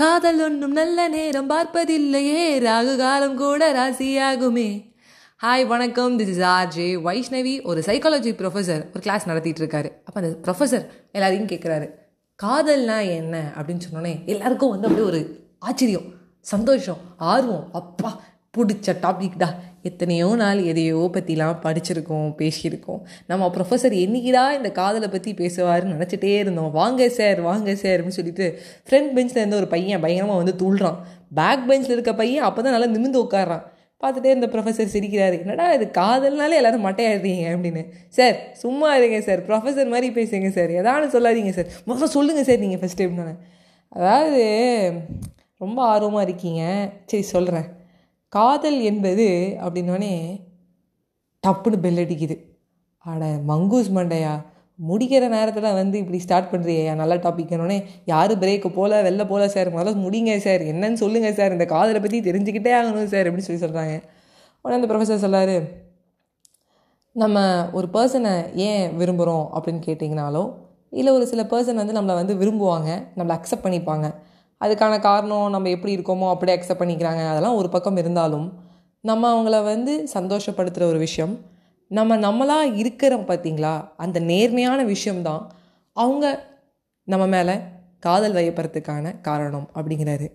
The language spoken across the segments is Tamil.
காதல் ஒன்றும் நல்ல நேரம் பார்ப்பதில்லையே. ராகு காலம் கூட ராசியாகுமே. ஹாய் வணக்கம். திஸ் இஸ் ஆர்ஜே வைஷ்ணவி ஒரு சைக்காலஜி ப்ரொஃபஸர் ஒரு கிளாஸ் நடத்திட்டு இருக்காரு அப்போ அந்த ப்ரொஃபஸர் எல்லாரையும் கேட்குறாரு காதல்னா என்ன அப்படின்னு சொன்னோன்னே எல்லாருக்கும் வந்து அப்படியே ஒரு ஆச்சரியம் சந்தோஷம் ஆர்வம். அப்பா பிடிச்ச டாபிக்டா எத்தனையோ நாள் எதையோ பற்றிலாம் படிச்சிருக்கோம் பேசியிருக்கோம். நம்ம ப்ரொஃபஸர் என்னைக்குடா இந்த காதலை பற்றி பேசுவாருன்னு நினச்சிட்டே இருந்தோம். வாங்க சார் வாங்க சார் அப்படின்னு சொல்லிட்டு ஃப்ரண்ட் பெஞ்சில் இருந்த ஒரு பையன் பயங்கரமாக வந்து துள்றான். பேக் பெஞ்சில் இருக்க பையன் அப்போ தான் நல்லா நிமிந்து உட்காடுறான் பார்த்துட்டே இருந்த ப்ரொஃபஸர் சிரிக்கிறாரு. என்னடா இது காதல்னாலே எல்லாரும் மட்டையாடுறீங்க அப்படின்னு. சார் சும்மா இருங்க சார். ப்ரொஃபஸர் மாதிரி பேசுங்க சார். எதானு சொல்லாதீங்க சார். முதல்ல சொல்லுங்கள் சார் நீங்கள் ஃபஸ்ட் டைம் தானே அதாவது ரொம்ப ஆர்வமாக இருக்கீங்க. சரி சொல்கிறேன் காதல் என்பது அப்படின்னோடனே டப்புன்னு பெல் அடிக்குது. அட மங்கூஸ் மண்டையா? முடிக்கிற நேரத்தில் வந்து இப்படி ஸ்டார்ட் பண்ணுறியா நல்ல டாபிக்னோடனே யார் பிரேக்கு போல வெளில போல சார் முதல்ல முடிங்க சார் என்னன்னு சொல்லுங்கள் சார் இந்த காதலை பற்றி தெரிஞ்சுக்கிட்டே ஆகணும் சார் அப்படின்னு சொல்லி சொல்கிறாங்க உடனே அந்த ப்ரொஃபஸர் சொல்லார் நம்ம ஒரு பர்சனை ஏன் விரும்புகிறோம் அப்படின்னு கேட்டிங்கனாலோ இல்லை ஒரு சில பர்சன் வந்து நம்மளை வந்து விரும்புவாங்க நம்மளை அக்செப்ட் பண்ணிப்பாங்க. அதுக்கான காரணம் நம்ம எப்படி இருக்கோமோ அப்படியே அக்செப்ட் பண்ணிக்கிறாங்க. அதெல்லாம் ஒரு பக்கம் இருந்தாலும் நம்ம அவங்கள வந்து சந்தோஷப்படுத்துகிற ஒரு விஷயம். நம்ம நம்மளாக இருக்கிறோம் பார்த்தீங்களா அந்த நேர்மையான விஷயம்தான் அவங்க நம்ம மேலே காதல் வயப்படுறதுக்கான காரணம் அப்படிங்கிறாரு.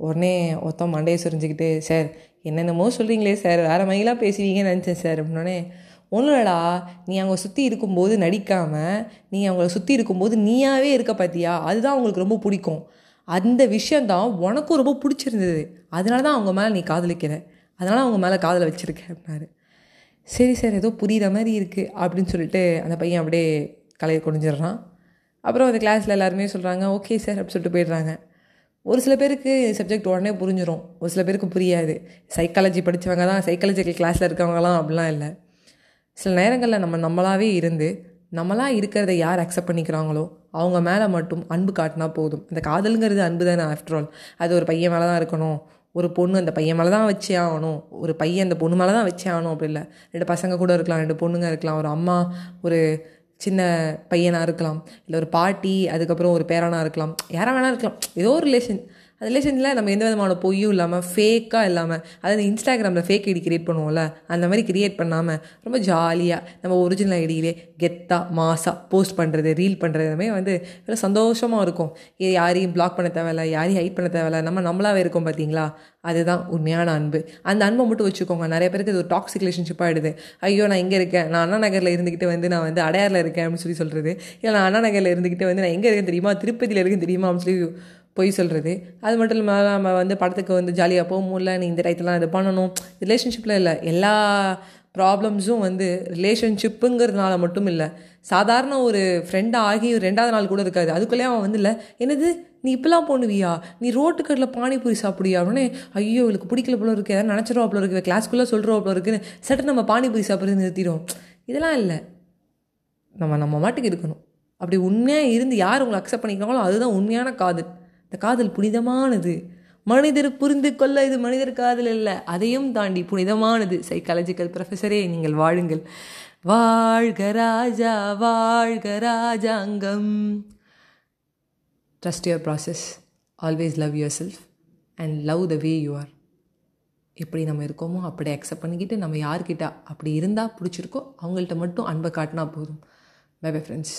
உடனே ஒருத்தன் மண்டையை சுரிஞ்சிக்கிட்டு சார் என்னென்னமோ சொல்கிறீங்களே சார். வேறு மயிலாக பேசுவீங்கன்னு நினச்சேன் சார். அப்படின்னோடனே ஒன்றும் இல்லடா நீ அவங்க சுற்றி இருக்கும்போது நடிக்காமல் நீ அவங்கள சுற்றி இருக்கும்போது நீயாவே இருக்க பார்த்தியா அதுதான் அவங்களுக்கு ரொம்ப பிடிக்கும். அந்த விஷயந்தான் உனக்கும் ரொம்ப பிடிச்சிருந்தது. அதனால தான் அவங்க மேலே நீ காதலிக்கிற. அதனால் அவங்க மேலே காதலை வச்சுருக்கேன் அப்படின்னாரு. சரி சார் ஏதோ புரியுற மாதிரி இருக்குது அப்படின்னு சொல்லிட்டு அந்த பையன் அப்படியே கலையை குடிஞ்சிடுறான் அப்புறம் அந்த கிளாஸில் எல்லாருமே சொல்கிறாங்க ஓகே சார் அப்படின்னு சொல்லிட்டு போயிடுறாங்க. ஒரு சில பேருக்கு சப்ஜெக்ட் உடனே புரிஞ்சிடும் ஒரு சில பேருக்கு புரியாது. சைக்காலஜி படித்தவங்க தான் சைக்காலஜிக்கல் கிளாஸில் இருக்கவங்கலாம் அப்படிலாம் இல்லை. சில நேரங்களில் நம்ம நம்மளாகவே இருந்து நம்மளாக இருக்கிறத யார் அக்செப்ட் பண்ணிக்கிறாங்களோ அவங்க மேலே மட்டும் அன்பு காட்டினா போதும். அந்த காதலுங்கிறது அன்பு தானே ஆஃப்டர் ஆல் அது ஒரு பையன் மேலே தான் இருக்கணும். ஒரு பொண்ணு அந்த பையன் மேலே தான் வச்சே ஆகணும். ஒரு பையன் அந்த பொண்ணு மேலே தான் வச்சே ஆகணும் அப்படி இல்லை. ரெண்டு பசங்க கூட இருக்கலாம் ரெண்டு பொண்ணுங்க இருக்கலாம். ஒரு அம்மா ஒரு சின்ன பையனாக இருக்கலாம். இல்லை ஒரு பாட்டி அதுக்கப்புறம் ஒரு பேரனாக இருக்கலாம். யாராக வேணா இருக்கலாம். ஏதோ ஒரு ரிலேஷன் அந்த ரிலேஷனில் நம்ம எந்த விதமான பொய்யும் இல்லாமல் ஃபேக்காக இல்லாமல் அதாவது இன்ஸ்டாகிராமில் ஃபேக் ஐடி கிரியேட் பண்ணுவோம்ல அந்த மாதிரி கிரியேட் பண்ணாமல் ரொம்ப ஜாலியாக நம்ம ஒரிஜினல் ஐடியிலே கெத்தாக மாசாக போஸ்ட் பண்ணுறது ரீல் பண்ணுறது வந்து ரொம்ப சந்தோஷமாக இருக்கும். இது யாரையும் பிளாக் பண்ண தேவையில்ல யாரையும் ஹைட் பண்ண தேவையில்ல நம்ம நம்மளாகவே இருக்கோம் பார்த்தீங்களா அதுதான் உண்மையான அன்பு. அந்த அன்பை மட்டும் வச்சுக்கோங்க. நிறைய பேருக்கு இது ஒரு டாக்ஸிக் ரிலேஷன்ஷிப் ஆகிடுது ஐயோ நான் இங்கே இருக்கேன் நான் அண்ணா நகரில் இருந்துக்கிட்டு வந்து நான் வந்து அடையாரில் இருக்கேன் அப்படின்னு சொல்லி சொல்கிறது இல்லை நான் அண்ணா நகரில் இருந்துக்கிட்டு வந்து நான் எங்கே இருக்கேன் தெரியுமா? திருப்பதியில் இருக்கேன் தெரியுமா? அப்படின்னு சொல்லி பொய் சொல்கிறது அது மட்டும் இல்லாமல் நம்ம வந்து படத்துக்கு வந்து ஜாலியாக போக முடியல நீ இந்த டயத்துலாம் இது பண்ணணும். ரிலேஷன்ஷிப்பில் இல்லை. எல்லா ப்ராப்ளம்ஸும் வந்து ரிலேஷன்ஷிப்புங்கிறதுனால மட்டும் இல்லை. சாதாரண ஒரு ஃப்ரெண்டாக ஆகி ரெண்டாவது நாள் கூட இருக்காது. அதுக்குள்ளேயே அவன் வந்து இல்லை என்னது? நீ இப்பெல்லாம் பண்ணுவியா? நீ ரோட்டு கடையில் பானிபூரி சாப்பிடுவியா? உடனே ஐயோ இவளுக்கு பிடிக்கல போல இருக்கு. எதாவது நினச்சிரும் போல இருக்குது கிளாஸ்க்குள்ளே சொல்கிறோ போல இருக்குன்னு சட்டு நம்ம பானிபூரி சாப்பிட்றது நிறுத்திடும் இதெல்லாம் இல்லை. நம்ம நம்ம மாட்டுக்கு இருக்கணும். அப்படி உண்மையாக இருந்து யார் உங்களை அக்செப்ட் பண்ணிக்கிறாங்களோ அதுதான் உண்மையான காதல் இந்த காதல் புனிதமானது. மனிதர் புரிந்து கொள்ள இது மனிதர் காதல் இல்லை அதையும் தாண்டி புனிதமானது. சைக்காலஜிக்கல் ப்ரொஃபஸரே நீங்கள் வாழுங்கள். வாழ்க ராஜா வாழ்க ராஜாங்கம். Trust your process always love yourself and love the way you are எப்படி நம்ம இருக்கோமோ அப்படி அக்செப்ட் பண்ணிக்கிட்டு நம்ம யார்கிட்ட அப்படி இருந்தால் பிடிச்சிருக்கோ அவங்கள்ட்ட மட்டும் அன்பை காட்டினா போதும். By bye friends